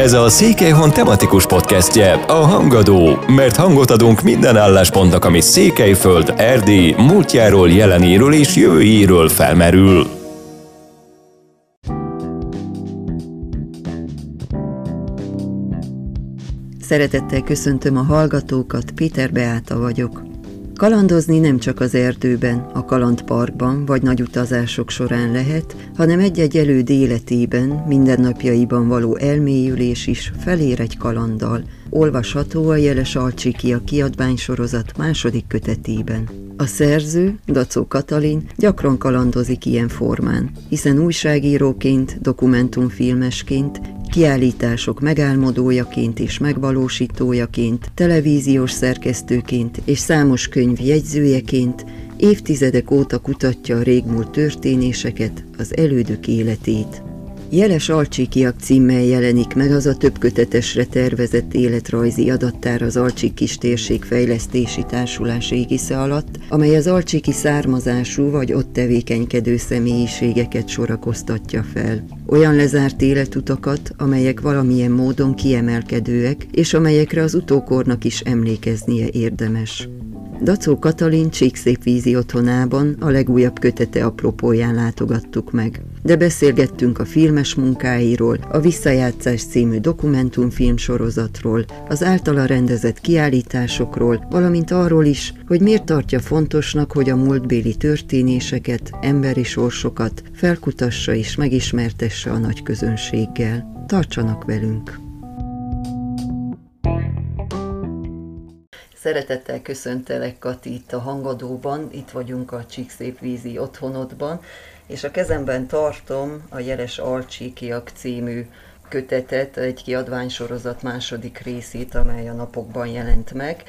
Ez a Székelyhon tematikus podcastje, a Hangadó, mert hangot adunk minden álláspontnak, ami Székelyföld, Erdély, múltjáról, jelenéről és jövőjéről felmerül. Szeretettel köszöntöm a hallgatókat, Péter Beáta vagyok. Kalandozni nem csak az erdőben, a kalandparkban vagy nagy utazások során lehet, hanem egy-egy előd életében, mindennapjaiban való elmélyülés is felér egy kalanddal. Olvasható a Jeles Alcsiki a kiadványsorozat második kötetében. A szerző, Dacó Katalin gyakran kalandozik ilyen formán, hiszen újságíróként, dokumentumfilmesként kiállítások megálmodójaként és megvalósítójaként, televíziós szerkesztőként és számos könyv jegyzőjeként évtizedek óta kutatja a régmúlt történéseket, az elődök életét. Jeles Alcsikiak címmel jelenik meg az a több kötetesre tervezett életrajzi adattár az Alcsik Kistérség Fejlesztési Társulás égisze alatt, amely az alcsiki származású vagy ott tevékenykedő személyiségeket sorakoztatja fel. Olyan lezárt életutakat, amelyek valamilyen módon kiemelkedőek, és amelyekre az utókornak is emlékeznie érdemes. Dacó Katalin Csíkszép otthonában a legújabb kötete apropóján látogattuk meg. De beszélgettünk a filmes munkáiról, a Visszajátszás című dokumentumfilm sorozatról, az általa rendezett kiállításokról, valamint arról is, hogy miért tartja fontosnak, hogy a múltbéli történéseket, emberi sorsokat felkutassa és megismertesse a nagy közönséggel. Tartsanak velünk! Szeretettel köszöntelek Kati itt a hangadóban, itt vagyunk a Csíkszép vízi otthonodban, és a kezemben tartom a Jeles Alcsíkiak című kötetet, egy kiadványsorozat második részét, amely a napokban jelent meg.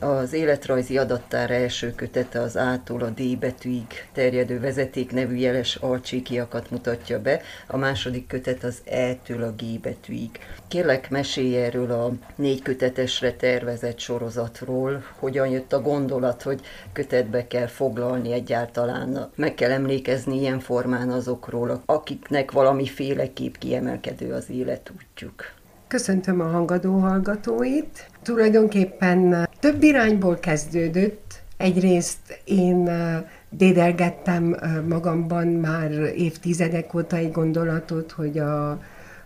Az életrajzi adattára első kötete az A-tól a D betűig terjedő vezeték nevű jeles alcsíkiakat mutatja be, a második kötet az E-től a G betűig. Kérlek, mesélj erről a négy kötetesre tervezett sorozatról, hogyan jött a gondolat, hogy kötetbe kell foglalni egyáltalán, meg kell emlékezni ilyen formán azokról, akiknek valamiféleképp kiemelkedő az életútjuk. Köszöntöm a hangadó hallgatóit. Tulajdonképpen több irányból kezdődött. Egyrészt én dédelgettem magamban már évtizedek óta egy gondolatot, hogy a,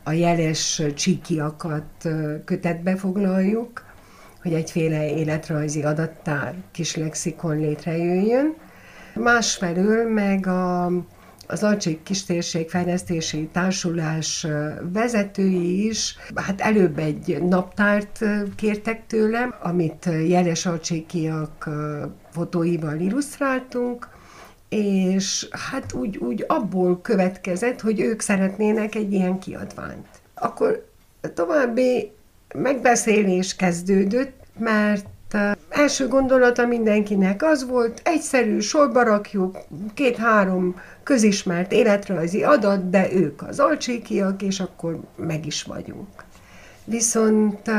a jeles csíkiakat kötetbe foglaljuk, hogy egyféle életrajzi adattár, kis lexikon létrejöjjön. Másfelől meg a az Alcsik Kistérség Fejlesztési Társulás vezetői is, hát előbb egy naptárt kértek tőlem, amit jeles alcsikiak fotóival illusztráltunk, és hát úgy, úgy abból következett, hogy ők szeretnének egy ilyen kiadványt. Akkor további megbeszélés kezdődött, mert első gondolata mindenkinek az volt, egyszerű, sorba rakjuk, két-három közismert életrajzi adat, de ők az alcsékiak, és akkor meg is vagyunk. Viszont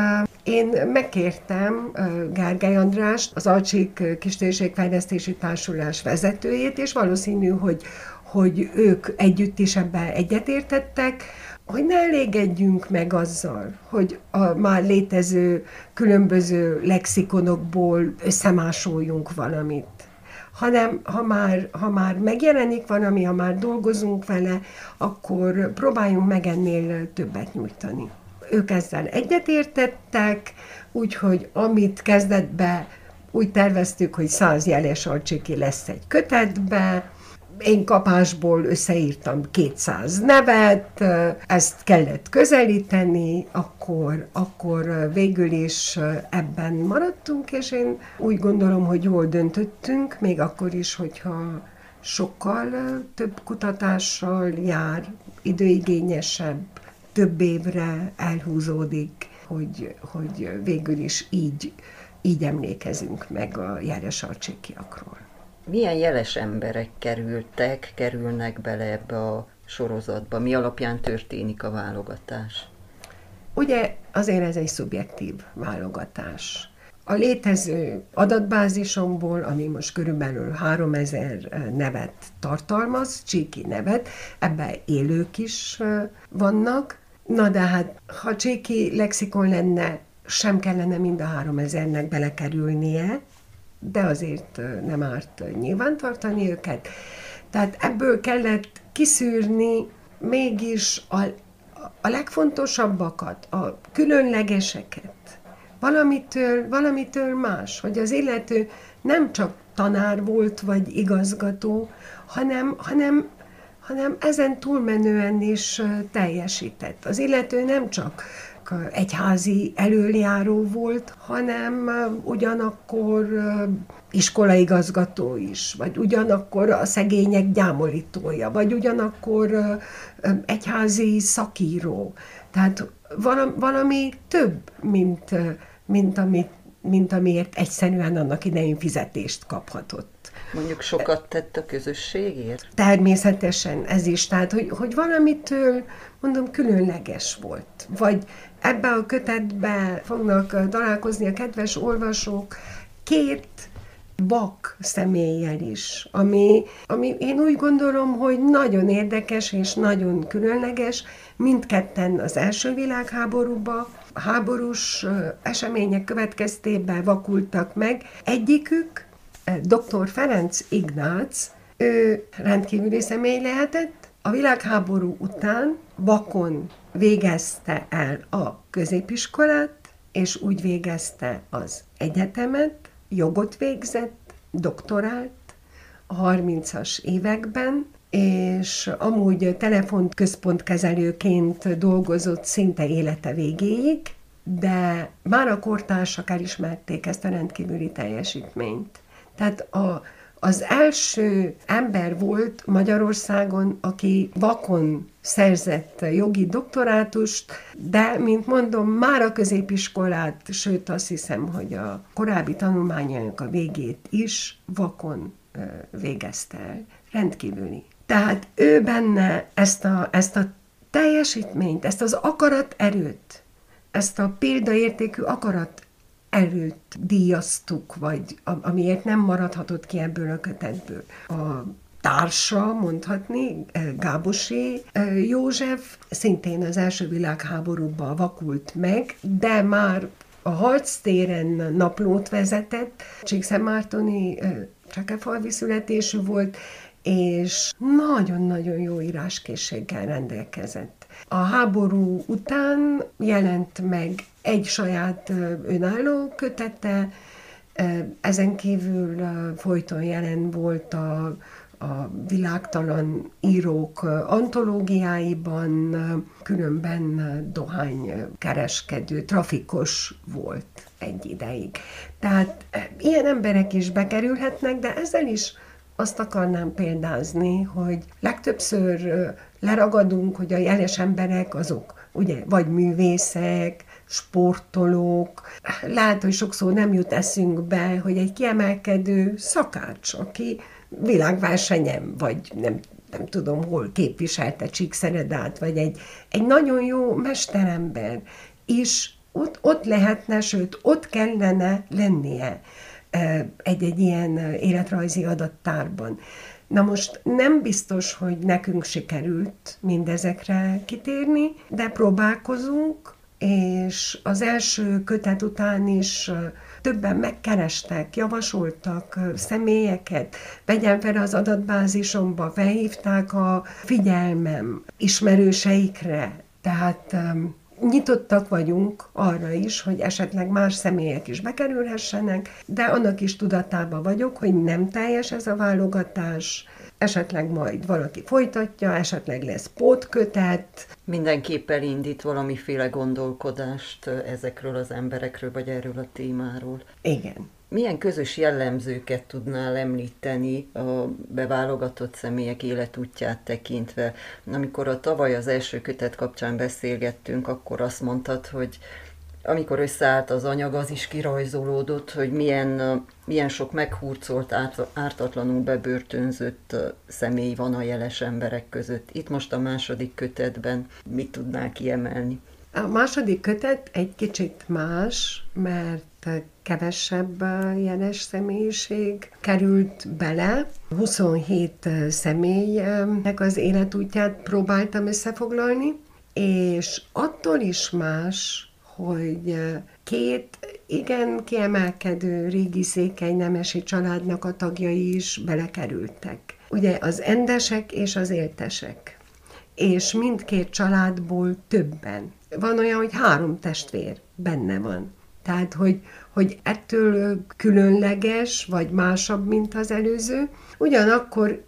én megkértem Gárgály Andrást, az Alcsik Kistérségfejlesztési Társulás vezetőjét, és valószínű, hogy, hogy ők együtt is ebben egyetértettek, hogy ne elégedjünk meg azzal, hogy a már létező különböző lexikonokból összemásoljunk valamit, hanem ha már, ha már megjelenik valami, ha már dolgozunk vele, akkor próbáljunk meg ennél többet nyújtani. Ők ezzel egyetértettek, úgyhogy amit kezdetbe úgy terveztük, hogy száz jeles alcsiki lesz egy kötetbe, én kapásból összeírtam 200 nevet, ezt kellett közelíteni, akkor, akkor végül is ebben maradtunk, és én úgy gondolom, hogy jól döntöttünk, még akkor is, hogyha sokkal több kutatással jár, időigényesebb, több évre elhúzódik, hogy, hogy végül is így, így emlékezünk meg a Járes Arcsékiakról milyen jeles emberek kerültek, kerülnek bele ebbe a sorozatba? Mi alapján történik a válogatás? Ugye azért ez egy szubjektív válogatás. A létező adatbázisomból, ami most körülbelül 3000 nevet tartalmaz, csíki nevet, ebben élők is vannak, Na de hát, ha cséki lexikon lenne, sem kellene mind a három ezernek belekerülnie, de azért nem árt nyilvántartani őket. Tehát ebből kellett kiszűrni mégis a, a legfontosabbakat, a különlegeseket, valamitől, valamitől más, hogy az illető nem csak tanár volt, vagy igazgató, hanem, hanem, hanem ezen túlmenően is teljesített. Az illető nem csak egyházi előjáró volt, hanem ugyanakkor iskolaigazgató is, vagy ugyanakkor a szegények gyámolítója, vagy ugyanakkor egyházi szakíró. Tehát valami, valami több, mint, mint, amit, mint amiért egyszerűen annak idején fizetést kaphatott. Mondjuk sokat tett a közösségért? Természetesen ez is, tehát hogy, hogy valamitől, mondom, különleges volt. Vagy ebbe a kötetbe fognak találkozni a kedves olvasók két vak személlyel is, ami, ami én úgy gondolom, hogy nagyon érdekes és nagyon különleges. Mindketten az első világháborúba, háborús események következtében vakultak meg. Egyikük, dr. Ferenc Ignác, ő rendkívüli személy lehetett, a világháború után vakon végezte el a középiskolát, és úgy végezte az egyetemet, jogot végzett, doktorált a 30-as években, és amúgy telefonközpontkezelőként dolgozott szinte élete végéig, de már a kortársak elismerték ezt a rendkívüli teljesítményt. Tehát a, az első ember volt Magyarországon, aki vakon szerzett jogi doktorátust, de, mint mondom, már a középiskolát, sőt azt hiszem, hogy a korábbi tanulmányainak a végét is vakon végezte el. Rendkívüli. Tehát ő benne ezt a, ezt a teljesítményt, ezt az akarat erőt, ezt a példaértékű akarat erőt díjaztuk, vagy amiért nem maradhatott ki ebből a kötetből. A társa, mondhatni, Gábosi József, szintén az első világháborúban vakult meg, de már a harctéren naplót vezetett, Csíkszentmártoni Csekefalvi születésű volt, és nagyon-nagyon jó íráskészséggel rendelkezett. A háború után jelent meg egy saját önálló kötete, ezen kívül folyton jelen volt a, a világtalan írók antológiáiban, különben dohánykereskedő, trafikos volt egy ideig. Tehát ilyen emberek is bekerülhetnek, de ezzel is azt akarnám példázni, hogy legtöbbször leragadunk, hogy a jeles emberek azok ugye, vagy művészek, sportolók. Lehet, hogy sokszor nem jut eszünkbe, hogy egy kiemelkedő szakács, aki világversenyem, vagy nem, nem tudom hol képviselte Csíkszeredát, vagy egy, egy nagyon jó mesterember is ott, ott lehetne, sőt, ott kellene lennie egy-egy ilyen életrajzi adattárban. Na most nem biztos, hogy nekünk sikerült mindezekre kitérni, de próbálkozunk, és az első kötet után is többen megkerestek, javasoltak személyeket, vegyen fel az adatbázisomba, felhívták a figyelmem ismerőseikre, tehát nyitottak vagyunk arra is, hogy esetleg más személyek is bekerülhessenek, de annak is tudatában vagyok, hogy nem teljes ez a válogatás, esetleg majd valaki folytatja, esetleg lesz pótkötet. Mindenképpen indít valamiféle gondolkodást ezekről az emberekről, vagy erről a témáról. Igen. Milyen közös jellemzőket tudnál említeni a beválogatott személyek életútját tekintve? Amikor a tavaly az első kötet kapcsán beszélgettünk, akkor azt mondtad, hogy amikor összeállt az anyag, az is kirajzolódott, hogy milyen, milyen sok meghurcolt, ártatlanul bebörtönzött személy van a jeles emberek között. Itt most a második kötetben mit tudnál kiemelni? A második kötet egy kicsit más, mert kevesebb jeles személyiség került bele. 27 személynek az életútját próbáltam összefoglalni, és attól is más, hogy két igen kiemelkedő régi székely nemesi családnak a tagjai is belekerültek. Ugye az endesek és az éltesek. És mindkét családból többen. Van olyan, hogy három testvér benne van. Tehát, hogy, hogy ettől különleges, vagy másabb, mint az előző. Ugyanakkor,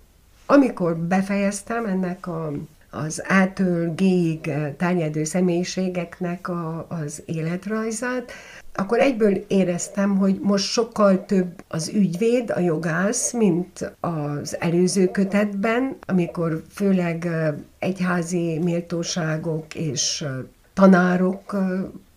amikor befejeztem ennek a az átől G-ig terjedő személyiségeknek a, az életrajzát, akkor egyből éreztem, hogy most sokkal több az ügyvéd, a jogász, mint az előző kötetben, amikor főleg egyházi méltóságok és tanárok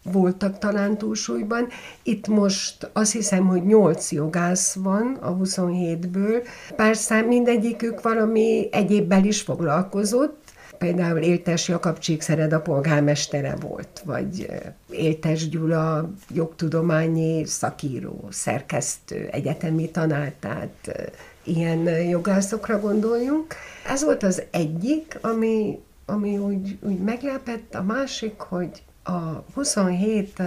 voltak talán túlsúlyban. Itt most azt hiszem, hogy nyolc jogász van a 27-ből. Persze mindegyikük valami egyébbel is foglalkozott, például Éltes Jakab Csíkszered a polgármestere volt, vagy Éltes Gyula jogtudományi szakíró, szerkesztő, egyetemi tanár, tehát ilyen jogászokra gondoljunk. Ez volt az egyik, ami, ami úgy, úgy meglepett, a másik, hogy a 27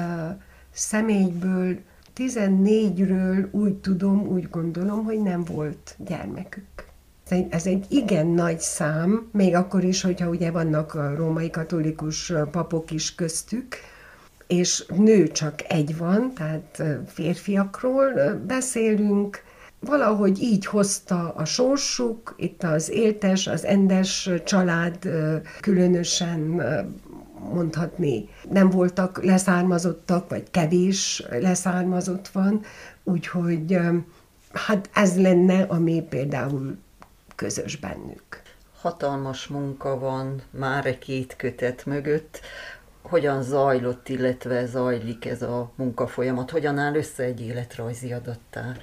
személyből 14-ről úgy tudom, úgy gondolom, hogy nem volt gyermekük ez egy igen nagy szám, még akkor is, hogyha ugye vannak a római katolikus papok is köztük, és nő csak egy van, tehát férfiakról beszélünk, valahogy így hozta a sorsuk, itt az éltes, az endes család különösen mondhatni, nem voltak leszármazottak, vagy kevés leszármazott van, úgyhogy hát ez lenne, ami például közös bennük. Hatalmas munka van már egy két kötet mögött. Hogyan zajlott, illetve zajlik ez a munkafolyamat? Hogyan áll össze egy életrajzi adattár?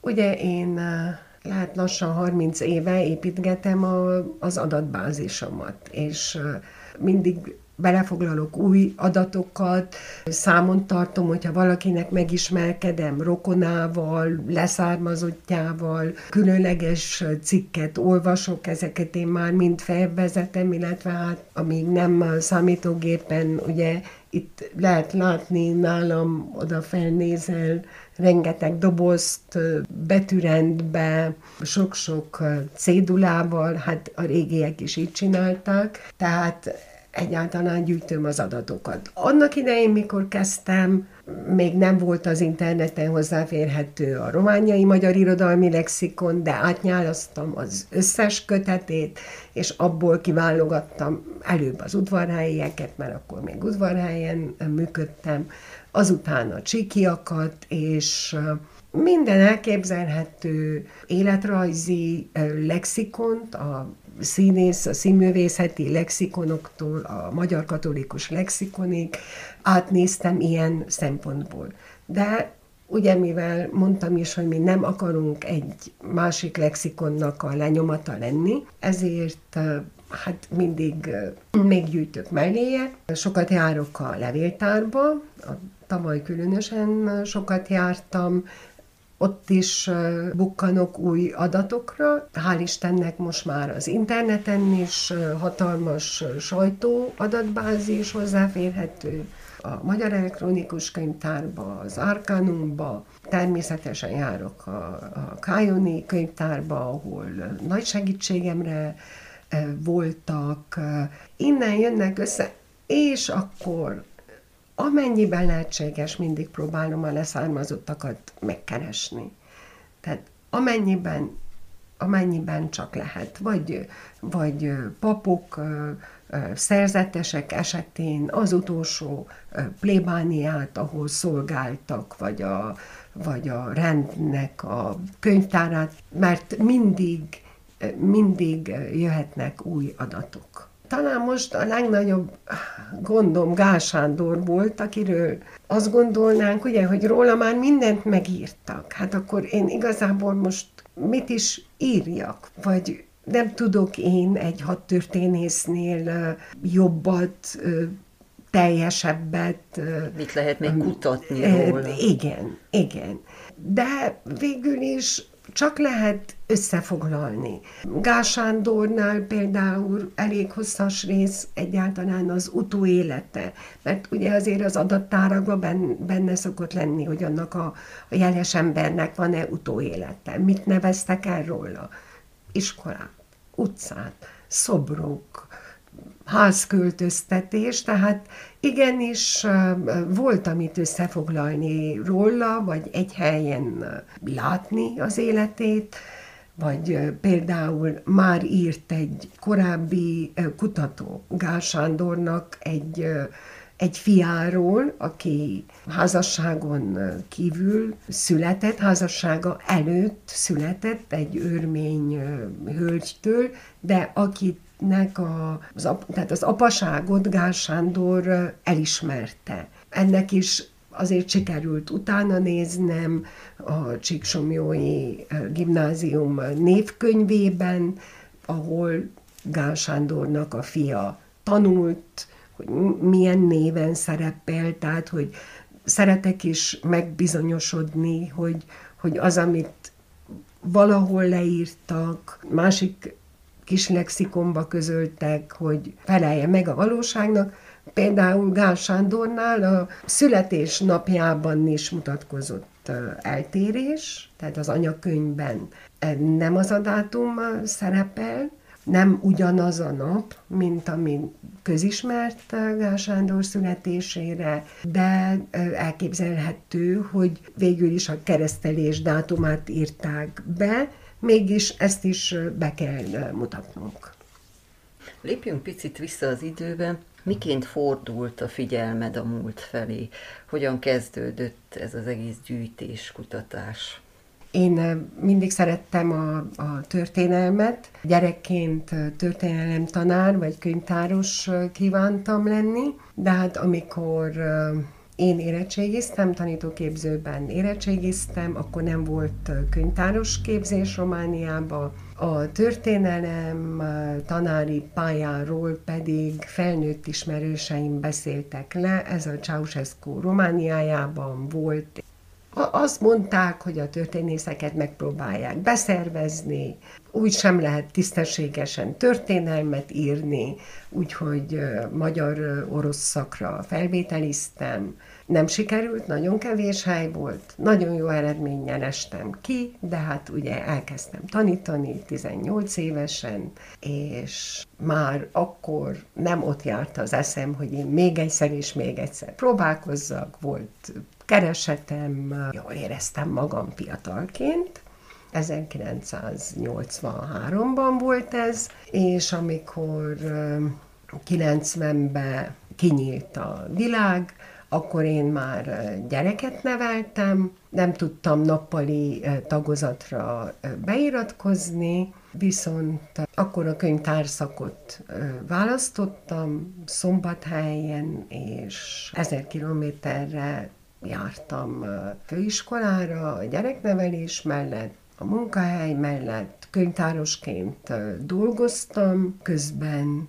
Ugye én eh, lehet lassan 30 éve építgetem a, az adatbázisomat, és eh, mindig belefoglalok új adatokat, számon tartom, hogyha valakinek megismerkedem rokonával, leszármazottjával, különleges cikket olvasok, ezeket én már mind felvezetem, illetve hát amíg nem számítógépen, ugye itt lehet látni nálam, oda felnézel, rengeteg dobozt betűrendbe, sok-sok cédulával, hát a régiek is így csinálták, tehát egyáltalán gyűjtöm az adatokat. Annak idején, mikor kezdtem, még nem volt az interneten hozzáférhető a romániai magyar irodalmi lexikon, de átnyálasztam az összes kötetét, és abból kiválogattam előbb az udvarhelyieket, mert akkor még udvarhelyen működtem, azután a csikiakat, és minden elképzelhető életrajzi lexikont, a színész, a színművészeti lexikonoktól a magyar katolikus lexikonig átnéztem ilyen szempontból. De ugye mivel mondtam is, hogy mi nem akarunk egy másik lexikonnak a lenyomata lenni, ezért hát mindig még gyűjtök melléje. Sokat járok a levéltárba, a tavaly különösen sokat jártam, ott is bukkanok új adatokra. Hál' Istennek most már az interneten is hatalmas sajtó adatbázis hozzáférhető, a Magyar Elektronikus Könyvtárba, az Arcanumba, természetesen járok a, a Kájoni könyvtárba, ahol nagy segítségemre voltak. Innen jönnek össze, és akkor amennyiben lehetséges, mindig próbálom a leszármazottakat megkeresni. Tehát amennyiben, amennyiben csak lehet, vagy, vagy papok, szerzetesek esetén az utolsó plébániát, ahol szolgáltak, vagy a, vagy a rendnek a könyvtárát, mert mindig, mindig jöhetnek új adatok. Talán most a legnagyobb gondom Gál Sándor volt, akiről azt gondolnánk, ugye, hogy róla már mindent megírtak. Hát akkor én igazából most mit is írjak? Vagy nem tudok én egy hadtörténésznél jobbat, teljesebbet. Mit lehet még kutatni róla? Igen, igen. De végül is csak lehet összefoglalni. Gás Sándornál például elég hosszas rész egyáltalán az utóélete, mert ugye azért az adattárakban benne szokott lenni, hogy annak a, a jeles embernek van-e utóélete. Mit neveztek el róla? Iskolát, utcát, szobrok, házköltöztetés, tehát igenis volt, amit összefoglalni róla, vagy egy helyen látni az életét, vagy például már írt egy korábbi kutató, Gál Sándornak egy, egy fiáról, aki házasságon kívül született, házassága előtt született egy örmény hölgytől, de akit nek a, az, tehát az apaságot Gál elismerte. Ennek is azért sikerült utána néznem a Csíksomjói gimnázium névkönyvében, ahol Gál Sándornak a fia tanult, hogy milyen néven szerepel, tehát hogy szeretek is megbizonyosodni, hogy, hogy az, amit valahol leírtak, másik kis lexikonba közöltek, hogy felelje meg a valóságnak. Például Gál Sándornál a születés napjában is mutatkozott eltérés, tehát az anyakönyvben nem az a dátum szerepel, nem ugyanaz a nap, mint ami közismert Gál Sándor születésére, de elképzelhető, hogy végül is a keresztelés dátumát írták be, mégis ezt is be kell mutatnunk. Lépjünk picit vissza az időben. Miként fordult a figyelmed a múlt felé? Hogyan kezdődött ez az egész gyűjtés, kutatás? Én mindig szerettem a, a történelmet. Gyerekként történelem tanár vagy könyvtáros kívántam lenni, de hát amikor én érettségiztem, tanítóképzőben érettségiztem, akkor nem volt könyvtáros képzés Romániában. A történelem tanári pályáról pedig felnőtt ismerőseim beszéltek le, ez a Ceausescu Romániájában volt. Azt mondták, hogy a történészeket megpróbálják beszervezni, úgy sem lehet tisztességesen történelmet írni, úgyhogy magyar-orosz szakra felvételiztem, nem sikerült, nagyon kevés hely volt, nagyon jó eredménnyel estem ki, de hát ugye elkezdtem tanítani 18 évesen, és már akkor nem ott járt az eszem, hogy én még egyszer és még egyszer próbálkozzak, volt keresetem, jól éreztem magam fiatalként, 1983-ban volt ez, és amikor 90-ben kinyílt a világ, akkor én már gyereket neveltem, nem tudtam nappali tagozatra beiratkozni, viszont akkor a könyvtárszakot választottam Szombathelyen, és ezer kilométerre jártam főiskolára a gyereknevelés mellett, a munkahely mellett könyvtárosként dolgoztam, közben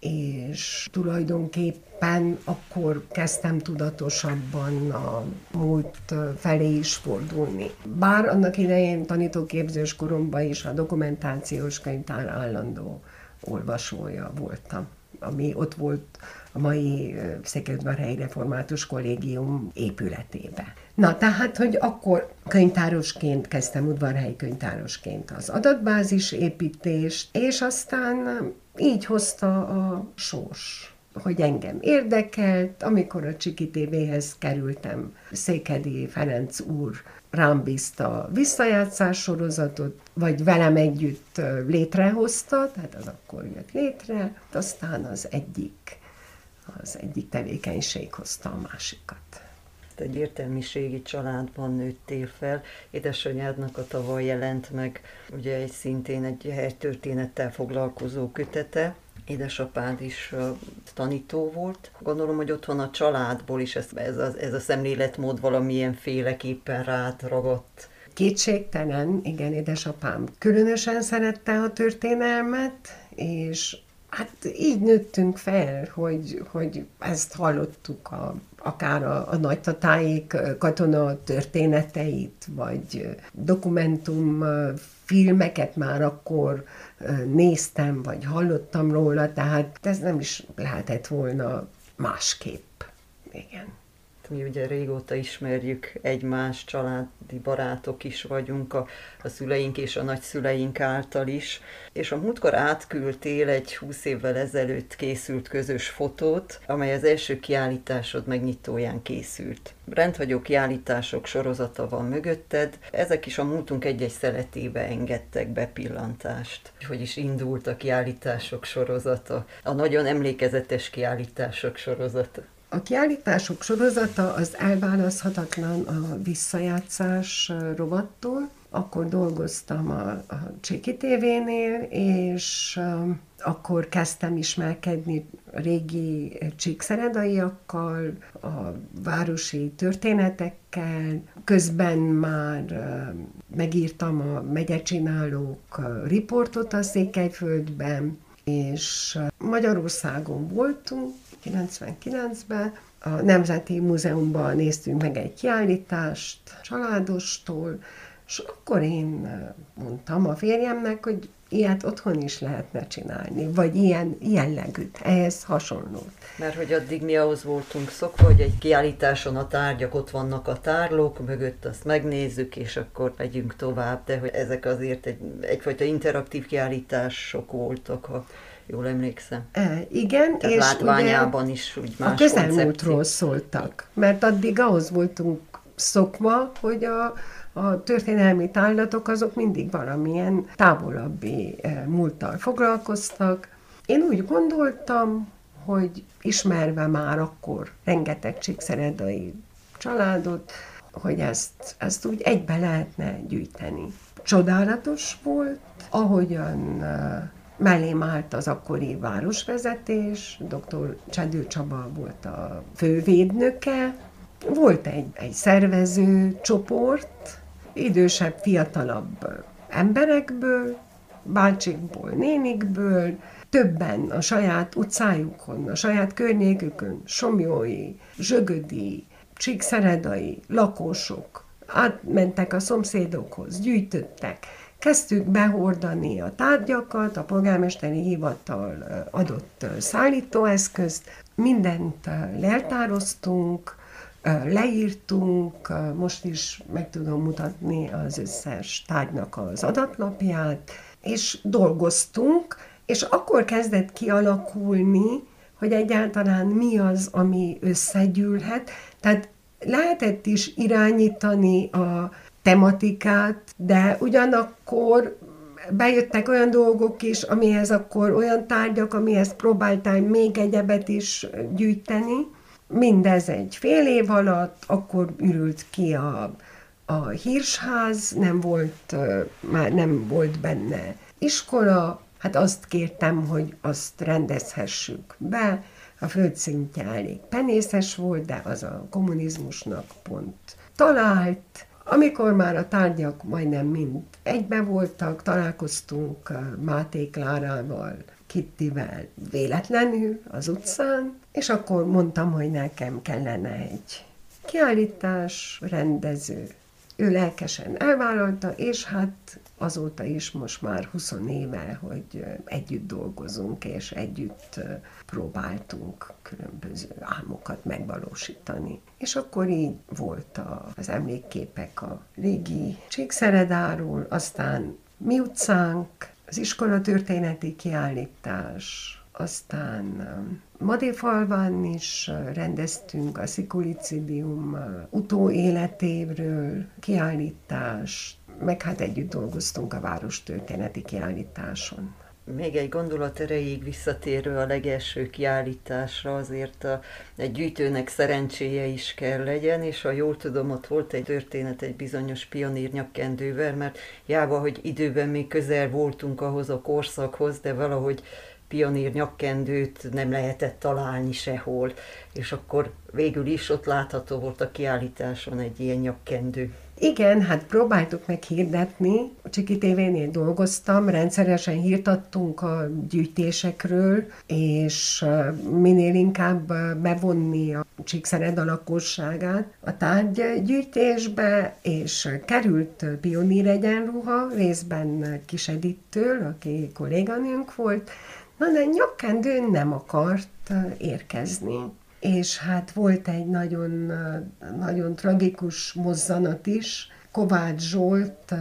és tulajdonképpen akkor kezdtem tudatosabban a múlt felé is fordulni. Bár annak idején tanítóképzős koromban is a dokumentációs könyvtár állandó olvasója voltam, ami ott volt a mai Székelyudvarhelyi Református Kollégium épületébe. Na, tehát, hogy akkor könyvtárosként kezdtem, udvarhelyi könyvtárosként. Az adatbázis építést, és aztán így hozta a sors hogy engem érdekelt, amikor a Csiki TV-hez kerültem, Székedi Ferenc úr rám bízta visszajátszás sorozatot, vagy velem együtt létrehozta, tehát az akkor jött létre, aztán az egyik, az egyik tevékenység hozta a másikat egy értelmiségi családban nőttél fel. Édesanyádnak a tavaly jelent meg ugye egy szintén egy helytörténettel foglalkozó kötete, édesapád is tanító volt. Gondolom, hogy otthon a családból is ez, ez, a, ez a szemléletmód valamilyen féleképpen rád ragadt. Kétségtelen, igen, édesapám különösen szerette a történelmet, és hát így nőttünk fel, hogy, hogy ezt hallottuk a akár a, a nagytatáik katona történeteit, vagy dokumentum filmeket már akkor néztem, vagy hallottam róla, tehát ez nem is lehetett volna másképp. Igen mi ugye régóta ismerjük egymás, családi barátok is vagyunk, a, a szüleink és a nagyszüleink által is, és a múltkor átküldtél egy 20 évvel ezelőtt készült közös fotót, amely az első kiállításod megnyitóján készült. Rendhagyó kiállítások sorozata van mögötted, ezek is a múltunk egy-egy szeletébe engedtek bepillantást. Hogy is indult a kiállítások sorozata, a nagyon emlékezetes kiállítások sorozata. A kiállítások sorozata az elválaszthatatlan a visszajátszás rovattól. Akkor dolgoztam a, a Csiki TV-nél, és akkor kezdtem ismerkedni régi csíkszeredaiakkal, a városi történetekkel, közben már megírtam a megyecsinálók riportot a Székelyföldben, és Magyarországon voltunk, 99-ben. A Nemzeti Múzeumban néztünk meg egy kiállítást családostól, és akkor én mondtam a férjemnek, hogy ilyet otthon is lehetne csinálni, vagy ilyen jellegűt, ehhez hasonló. Mert hogy addig mi ahhoz voltunk szokva, hogy egy kiállításon a tárgyak ott vannak a tárlók mögött, azt megnézzük, és akkor megyünk tovább, de hogy ezek azért egy, egyfajta interaktív kiállítások voltak, a jól emlékszem. E, igen, Tehát és látványában ugye is úgy más A közelmúltról szóltak, mert addig ahhoz voltunk szokva, hogy a, a történelmi tárlatok azok mindig valamilyen távolabbi e, múlttal foglalkoztak. Én úgy gondoltam, hogy ismerve már akkor rengeteg csíkszeredai családot, hogy ezt, ezt úgy egybe lehetne gyűjteni. Csodálatos volt, ahogyan e, mellém állt az akkori városvezetés, dr. Csedő Csaba volt a fővédnöke, volt egy, egy szervező csoport, idősebb, fiatalabb emberekből, bácsikból, nénikből, többen a saját utcájukon, a saját környékükön, somjói, zsögödi, csíkszeredai lakosok átmentek a szomszédokhoz, gyűjtöttek, Kezdtük behordani a tárgyakat, a polgármesteri hivatal adott szállítóeszközt, mindent leltároztunk, leírtunk, most is meg tudom mutatni az összes tárgynak az adatlapját, és dolgoztunk, és akkor kezdett kialakulni, hogy egyáltalán mi az, ami összegyűlhet. Tehát lehetett is irányítani a tematikát, de ugyanakkor bejöttek olyan dolgok is, amihez akkor olyan tárgyak, amihez próbáltál még egyebet is gyűjteni. Mindez egy fél év alatt, akkor ürült ki a, a hírsház, nem volt, már nem volt benne iskola, hát azt kértem, hogy azt rendezhessük be, a földszintje elég penészes volt, de az a kommunizmusnak pont talált, amikor már a tárgyak majdnem mind egybe voltak, találkoztunk Máté Klárával, Kittivel véletlenül az utcán, és akkor mondtam, hogy nekem kellene egy kiállítás, rendező. Ő lelkesen elvállalta, és hát azóta is most már 20 éve, hogy együtt dolgozunk, és együtt próbáltunk különböző álmokat megvalósítani. És akkor így volt az emlékképek a régi Csíkszeredáról, aztán mi utcánk, az iskola történeti kiállítás, aztán Madéfalván is rendeztünk a Szikulicidium utóéletéről kiállítást, meg hát együtt dolgoztunk a város történeti kiállításon. Még egy gondolat erejéig visszatérő a legelső kiállításra, azért a, egy gyűjtőnek szerencséje is kell legyen, és ha jól tudom, ott volt egy történet egy bizonyos pionír nyakkendővel, mert jába, hogy időben még közel voltunk ahhoz a korszakhoz, de valahogy pionír nyakkendőt nem lehetett találni sehol, és akkor végül is ott látható volt a kiállításon egy ilyen nyakkendő. Igen, hát próbáltuk meg hirdetni. A Csiki TV-nél dolgoztam, rendszeresen hírtattunk a gyűjtésekről, és minél inkább bevonni a Csíkszered a lakosságát a tárgygyűjtésbe, és került pionír egyenruha, részben Kisedittől, aki kolléganőnk volt, na de nyakkendő nem akart érkezni és hát volt egy nagyon, nagyon tragikus mozzanat is, Kovács Zsolt,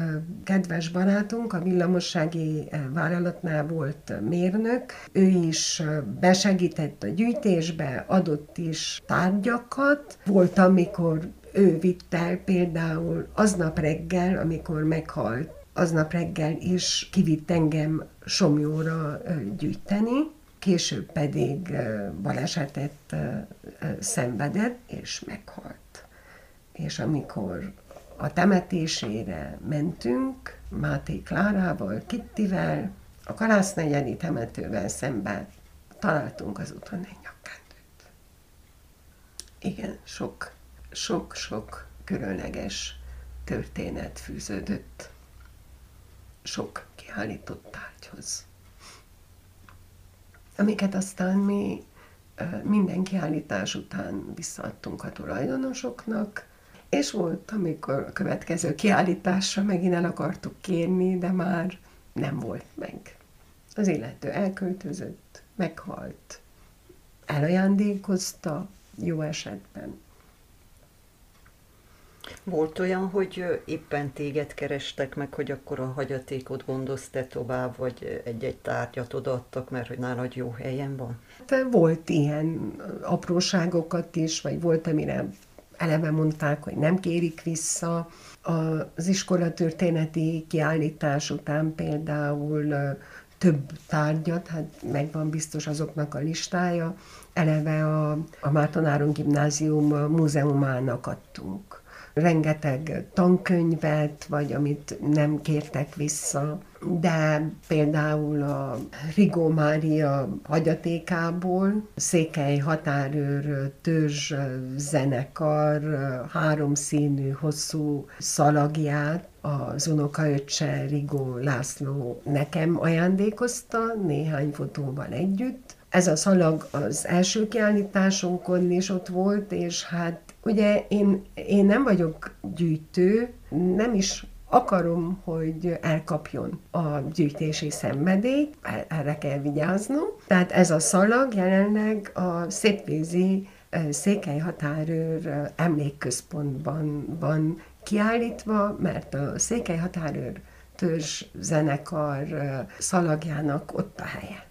kedves barátunk, a villamossági vállalatnál volt mérnök, ő is besegített a gyűjtésbe, adott is tárgyakat. Volt, amikor ő vitt el például aznap reggel, amikor meghalt, aznap reggel is kivitt engem Somjóra gyűjteni, később pedig balesetet szenvedett, és meghalt. És amikor a temetésére mentünk, Máté Klárával, Kittivel, a Kalásznegyedi temetővel szemben találtunk az úton egy nyakkendőt. Igen, sok, sok-sok különleges történet fűződött sok kiállított tárgyhoz amiket aztán mi minden kiállítás után visszaadtunk a tulajdonosoknak, és volt, amikor a következő kiállításra megint el akartuk kérni, de már nem volt meg. Az illető elköltözött, meghalt, elajándékozta jó esetben. Volt olyan, hogy éppen téged kerestek meg, hogy akkor a hagyatékot gondozte tovább, vagy egy-egy tárgyat odaadtak, mert hogy nálad jó helyen van? De volt ilyen apróságokat is, vagy volt, amire eleve mondták, hogy nem kérik vissza. Az iskola történeti kiállítás után például több tárgyat, hát megvan biztos azoknak a listája, eleve a, a Márton gimnázium múzeumának adtunk rengeteg tankönyvet, vagy amit nem kértek vissza, de például a Rigó Mária hagyatékából Székely határőr törzs zenekar háromszínű hosszú szalagját az unokaöccse Rigó László nekem ajándékozta néhány fotóval együtt. Ez a szalag az első kiállításunkon is ott volt, és hát Ugye én, én nem vagyok gyűjtő, nem is akarom, hogy elkapjon a gyűjtési szenvedély, erre kell vigyáznom. Tehát ez a szalag jelenleg a szépvízi Székely határőr emlékközpontban van kiállítva, mert a Székely határőr törzs zenekar szalagjának ott a helye.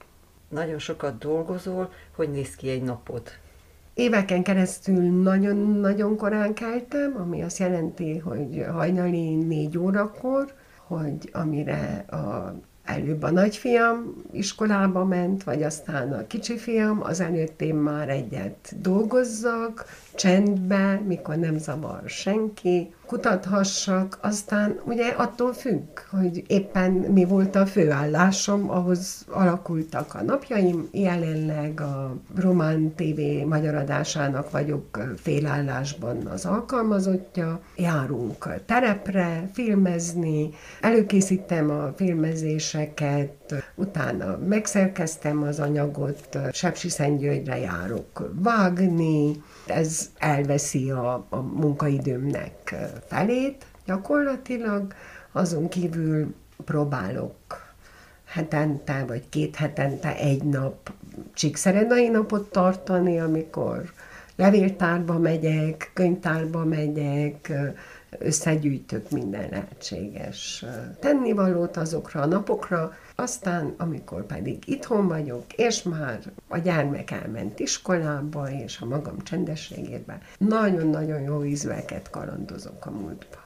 Nagyon sokat dolgozol, hogy néz ki egy napod? Éveken keresztül nagyon-nagyon korán keltem, ami azt jelenti, hogy hajnali négy órakor, hogy amire a előbb a nagyfiam iskolába ment, vagy aztán a kicsi fiam, az előtt én már egyet dolgozzak, csendbe, mikor nem zavar senki, kutathassak, aztán ugye attól függ, hogy éppen mi volt a főállásom, ahhoz alakultak a napjaim, jelenleg a Román TV magyar adásának vagyok félállásban az alkalmazottja, járunk terepre, filmezni, előkészítem a filmezéseket, utána megszerkeztem az anyagot, Sepsi Szentgyörgyre járok vágni, ez elveszi a, a munkaidőmnek felét gyakorlatilag, azon kívül próbálok hetente vagy két hetente egy nap csíkszeredai napot tartani, amikor levéltárba megyek, könyvtárba megyek, összegyűjtök minden lehetséges tennivalót azokra a napokra, aztán, amikor pedig itthon vagyok, és már a gyermek elment iskolába, és a magam csendességében, nagyon-nagyon jó ízveket kalandozok a múltba.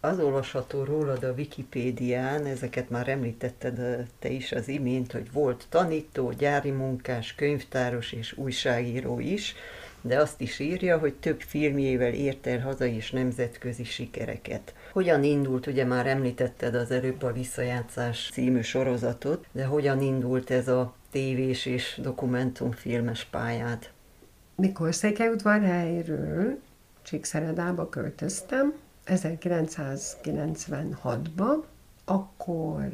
Az olvasható rólad a Wikipédián, ezeket már említetted te is az imént, hogy volt tanító, gyári munkás, könyvtáros és újságíró is, de azt is írja, hogy több filmjével ért el hazai és nemzetközi sikereket. Hogyan indult, ugye már említetted az előbb a Visszajátszás című sorozatot, de hogyan indult ez a tévés és dokumentumfilmes pályád? Mikor Székelyudvarhelyről Csíkszeredába költöztem, 1996-ban, akkor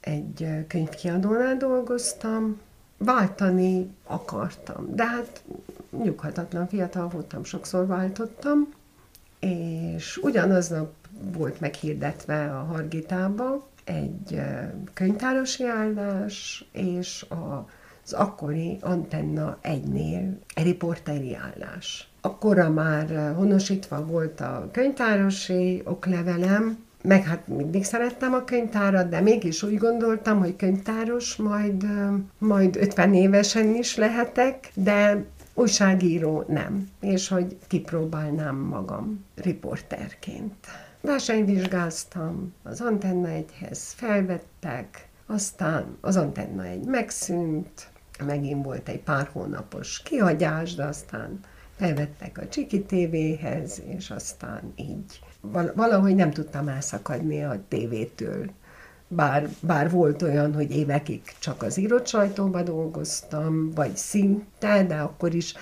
egy könyvkiadónál dolgoztam, váltani akartam, de hát nyughatatlan fiatal voltam, sokszor váltottam, és ugyanaznap volt meghirdetve a Hargitába egy könyvtárosi állás, és az akkori Antenna egynél riporteri állás. Akkorra már honosítva volt a könyvtárosi oklevelem, meg hát mindig szerettem a könyvtárat, de mégis úgy gondoltam, hogy könyvtáros majd, majd 50 évesen is lehetek, de újságíró nem, és hogy kipróbálnám magam riporterként. Versenyvizsgáztam, az Antenna egyhez felvettek, aztán az Antenna egy megszűnt, megint volt egy pár hónapos kihagyás, de aztán felvettek a Csiki TV-hez, és aztán így valahogy nem tudtam elszakadni a tévétől. Bár, bár volt olyan, hogy évekig csak az írott sajtóban dolgoztam, vagy szinte, de akkor is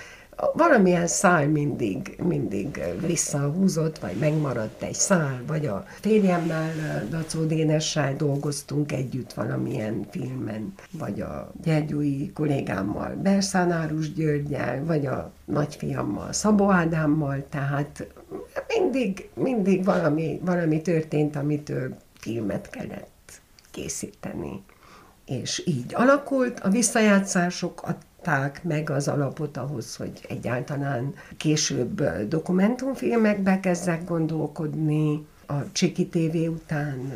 valamilyen szál mindig, mindig visszahúzott, vagy megmaradt egy szál, vagy a férjemmel, Dacó Dénessel dolgoztunk együtt valamilyen filmen, vagy a gyergyói kollégámmal, Berszánárus Györgyel, vagy a nagyfiammal, Szabó Ádámmal, tehát mindig, mindig valami, valami történt, amitől filmet kellett készíteni. És így alakult, a visszajátszások adták meg az alapot ahhoz, hogy egyáltalán később dokumentumfilmekbe kezdek gondolkodni, a Csiki TV után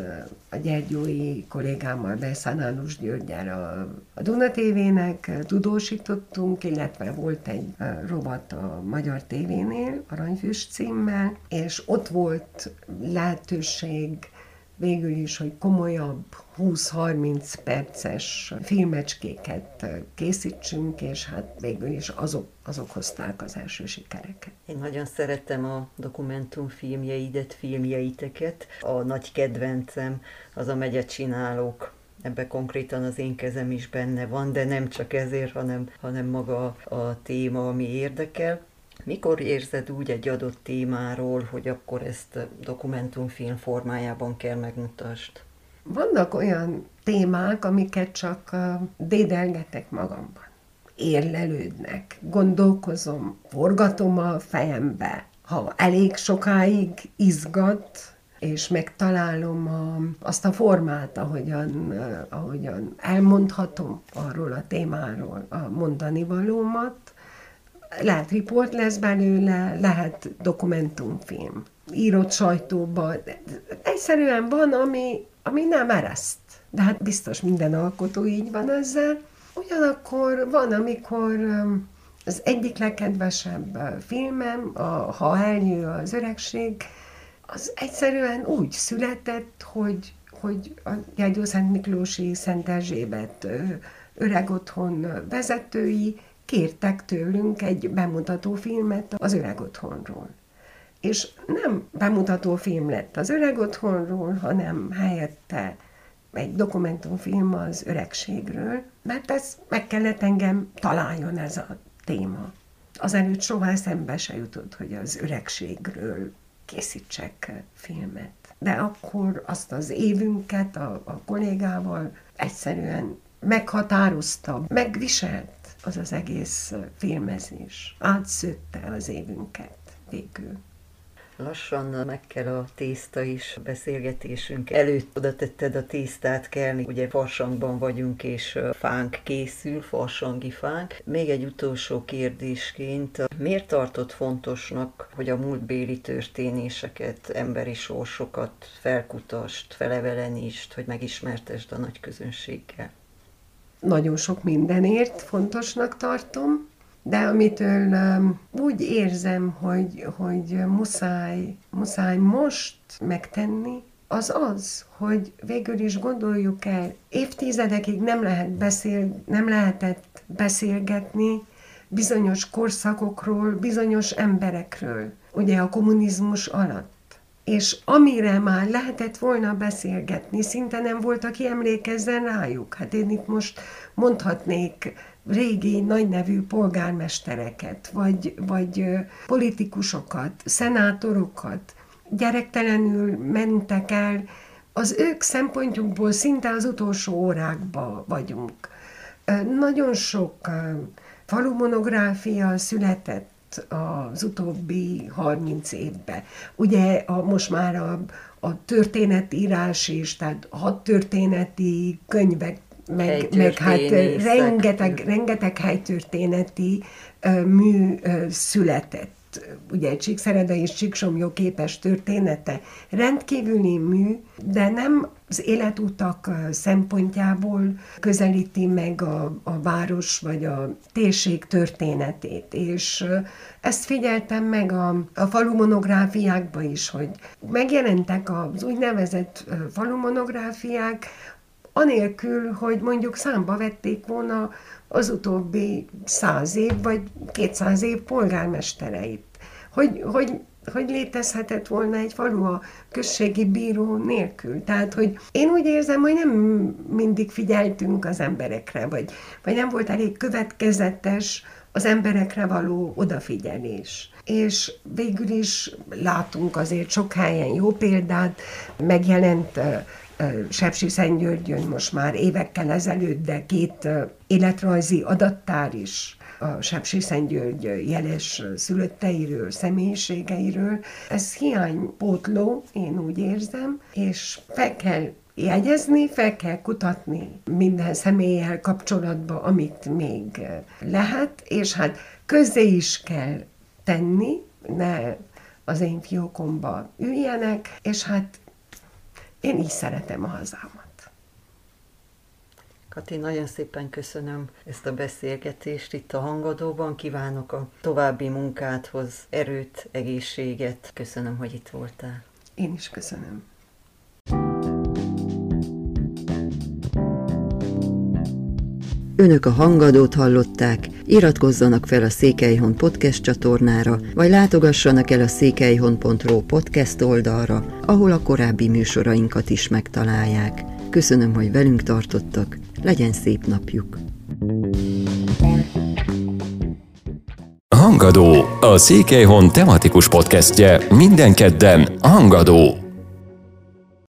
a Gyergyói kollégámmal, Beszánálus Györgyel a, a Duna TV-nek tudósítottunk, illetve volt egy rovat a Magyar TV-nél, Aranyfűs címmel, és ott volt lehetőség végül is, hogy komolyabb 20-30 perces filmecskéket készítsünk, és hát végül is azok, azok hozták az első sikereket. Én nagyon szeretem a dokumentumfilmjeidet, filmjeiteket. A nagy kedvencem az a megye csinálók ebbe konkrétan az én kezem is benne van, de nem csak ezért, hanem, hanem maga a téma, ami érdekel. Mikor érzed úgy egy adott témáról, hogy akkor ezt dokumentumfilm formájában kell megmutasd? Vannak olyan témák, amiket csak dédelgetek magamban. Érlelődnek, gondolkozom, forgatom a fejembe. Ha elég sokáig izgat, és megtalálom a, azt a formát, ahogyan, ahogyan elmondhatom arról a témáról a mondani valómat, lehet riport lesz belőle, lehet dokumentumfilm, írott sajtóban. Egyszerűen van, ami, ami nem ereszt. De hát biztos minden alkotó így van ezzel. Ugyanakkor van, amikor az egyik legkedvesebb filmem, a Ha eljő az öregség, az egyszerűen úgy született, hogy, hogy a Jágyó Szent Miklósi Szent Erzsébet öreg otthon vezetői kértek tőlünk egy bemutató filmet az öreg otthonról. És nem bemutató film lett az öreg otthonról, hanem helyette egy dokumentumfilm az öregségről, mert ez meg kellett engem találjon ez a téma. Azelőtt soha eszembe se jutott, hogy az öregségről készítsek filmet. De akkor azt az évünket a, a kollégával egyszerűen meghatározta, megviselt az az egész filmezés. Átszőtte az évünket végül. Lassan meg kell a tészta is, beszélgetésünk előtt oda tetted a tésztát kelni, ugye farsangban vagyunk, és fánk készül, farsangi fánk. Még egy utolsó kérdésként, miért tartott fontosnak, hogy a múltbéli történéseket, emberi sorsokat felkutast, felevelenítsd, hogy megismertesd a nagy közönséggel? Nagyon sok mindenért fontosnak tartom, de amitől um, úgy érzem, hogy, hogy muszáj, muszáj most megtenni, az az, hogy végül is gondoljuk el, évtizedekig nem, lehet beszél, nem lehetett beszélgetni bizonyos korszakokról, bizonyos emberekről, ugye a kommunizmus alatt és amire már lehetett volna beszélgetni, szinte nem volt, aki emlékezzen rájuk. Hát én itt most mondhatnék régi nagynevű polgármestereket, vagy, vagy politikusokat, szenátorokat, gyerektelenül mentek el, az ők szempontjukból szinte az utolsó órákban vagyunk. Nagyon sok falumonográfia született az utóbbi 30 évben. Ugye a, most már a, a történetírás is, tehát hat történeti könyvek, meg, meg hát rengeteg, rengeteg helytörténeti mű született ugye Csíkszereda és Csíksomjó képes története rendkívüli mű, de nem az életutak szempontjából közelíti meg a, a város vagy a térség történetét. És ezt figyeltem meg a, a falumonográfiákban is, hogy megjelentek az úgynevezett falumonográfiák, anélkül, hogy mondjuk számba vették volna az utóbbi száz év vagy kétszáz év polgármestereit. Hogy, hogy, hogy létezhetett volna egy falu a községi bíró nélkül. Tehát, hogy én úgy érzem, hogy nem mindig figyeltünk az emberekre, vagy, vagy nem volt elég következetes az emberekre való odafigyelés. És végül is látunk azért sok helyen jó példát, megjelent Sepsi Szentgyörgyön most már évekkel ezelőtt, de két életrajzi adattár is a Sepsi Szentgyörgy jeles szülötteiről, személyiségeiről. Ez hiánypótló, én úgy érzem, és fel kell jegyezni, fel kell kutatni minden személlyel kapcsolatban, amit még lehet, és hát közé is kell tenni, ne az én fiókomba üljenek, és hát én így szeretem a hazámat. Kati, nagyon szépen köszönöm ezt a beszélgetést itt a hangadóban. Kívánok a további munkádhoz erőt, egészséget. Köszönöm, hogy itt voltál. Én is köszönöm. Önök a hangadót hallották, iratkozzanak fel a Székelyhon podcast csatornára, vagy látogassanak el a székelyhon.ro podcast oldalra, ahol a korábbi műsorainkat is megtalálják. Köszönöm, hogy velünk tartottak, legyen szép napjuk! Hangadó, a Székelyhon tematikus podcastje minden kedden Hangadó.